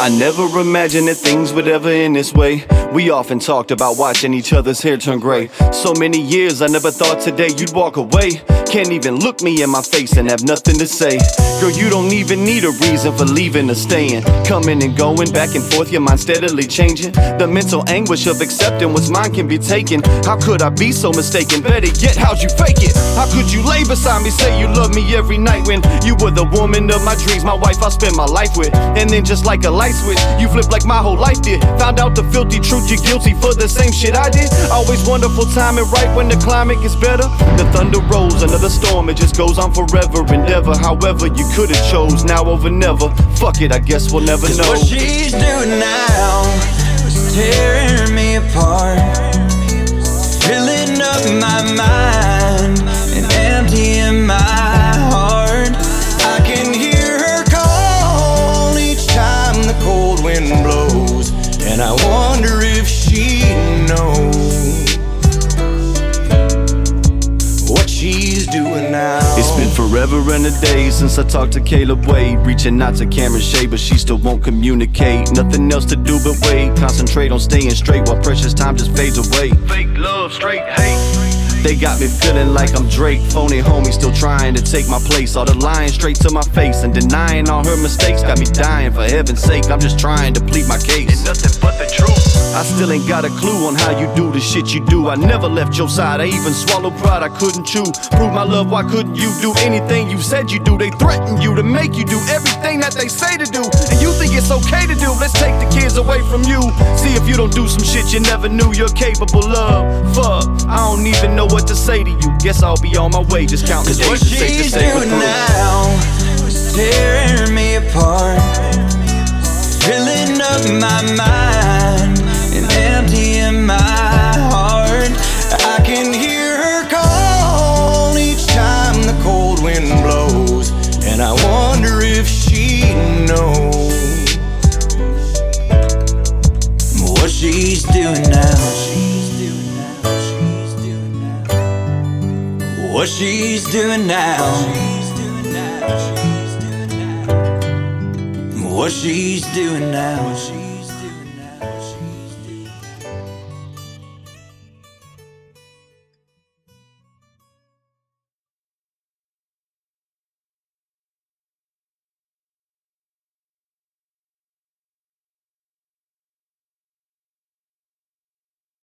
I never imagined that things would ever end this way. We often talked about watching each other's hair turn gray. So many years, I never thought today you'd walk away. Can't even look me in my face and have nothing to say. Girl, you don't even need a reason for leaving or staying. Coming and going, back and forth, your mind steadily changing. The mental anguish of accepting what's mine can be taken. How could I be so mistaken? Better yet, how'd you fake it? How could you lay beside me, say you love me every night when you were the woman of my dreams, my wife I spent my life with? And then just like a light switch, you flipped like my whole life did. Found out the filthy truth, you're guilty for the same shit I did. Always wonderful timing, right when the climate gets better. The thunder rolls, another storm, it just goes on forever. Endeavor, however, you could've chose now over never. Fuck it, I guess we'll never know. What she's doing now is tearing me apart, now. It's been forever and a day since I talked to Caleb Wade. Reaching out to Cameron Shea, but she still won't communicate. Nothing else to do but wait. Concentrate on staying straight while precious time just fades away. Fake love, straight hate. They got me feeling like I'm Drake. Phony homie still trying to take my place. All the lying straight to my face and denying all her mistakes. Got me dying for heaven's sake. I'm just trying to plead my case. And nothing but the truth. I still ain't got a clue on how you do the shit you do. I never left your side. I even swallowed pride I couldn't chew. Prove my love, why couldn't you do anything you said you do? They threaten you to make you do everything that they say to do. And you think it's okay to do. Let's take the kids away from you. See if you don't do some shit you never knew you're capable of. Fuck, I don't even know what to say to you. Guess I'll be on my way. Just count the Cause days what to to she's say doing now tearing me apart, filling up my mind and emptying my heart. I can hear her call each time the cold wind blows, and I wonder if she knows what she's doing now. What she's doing now. What she's doing now.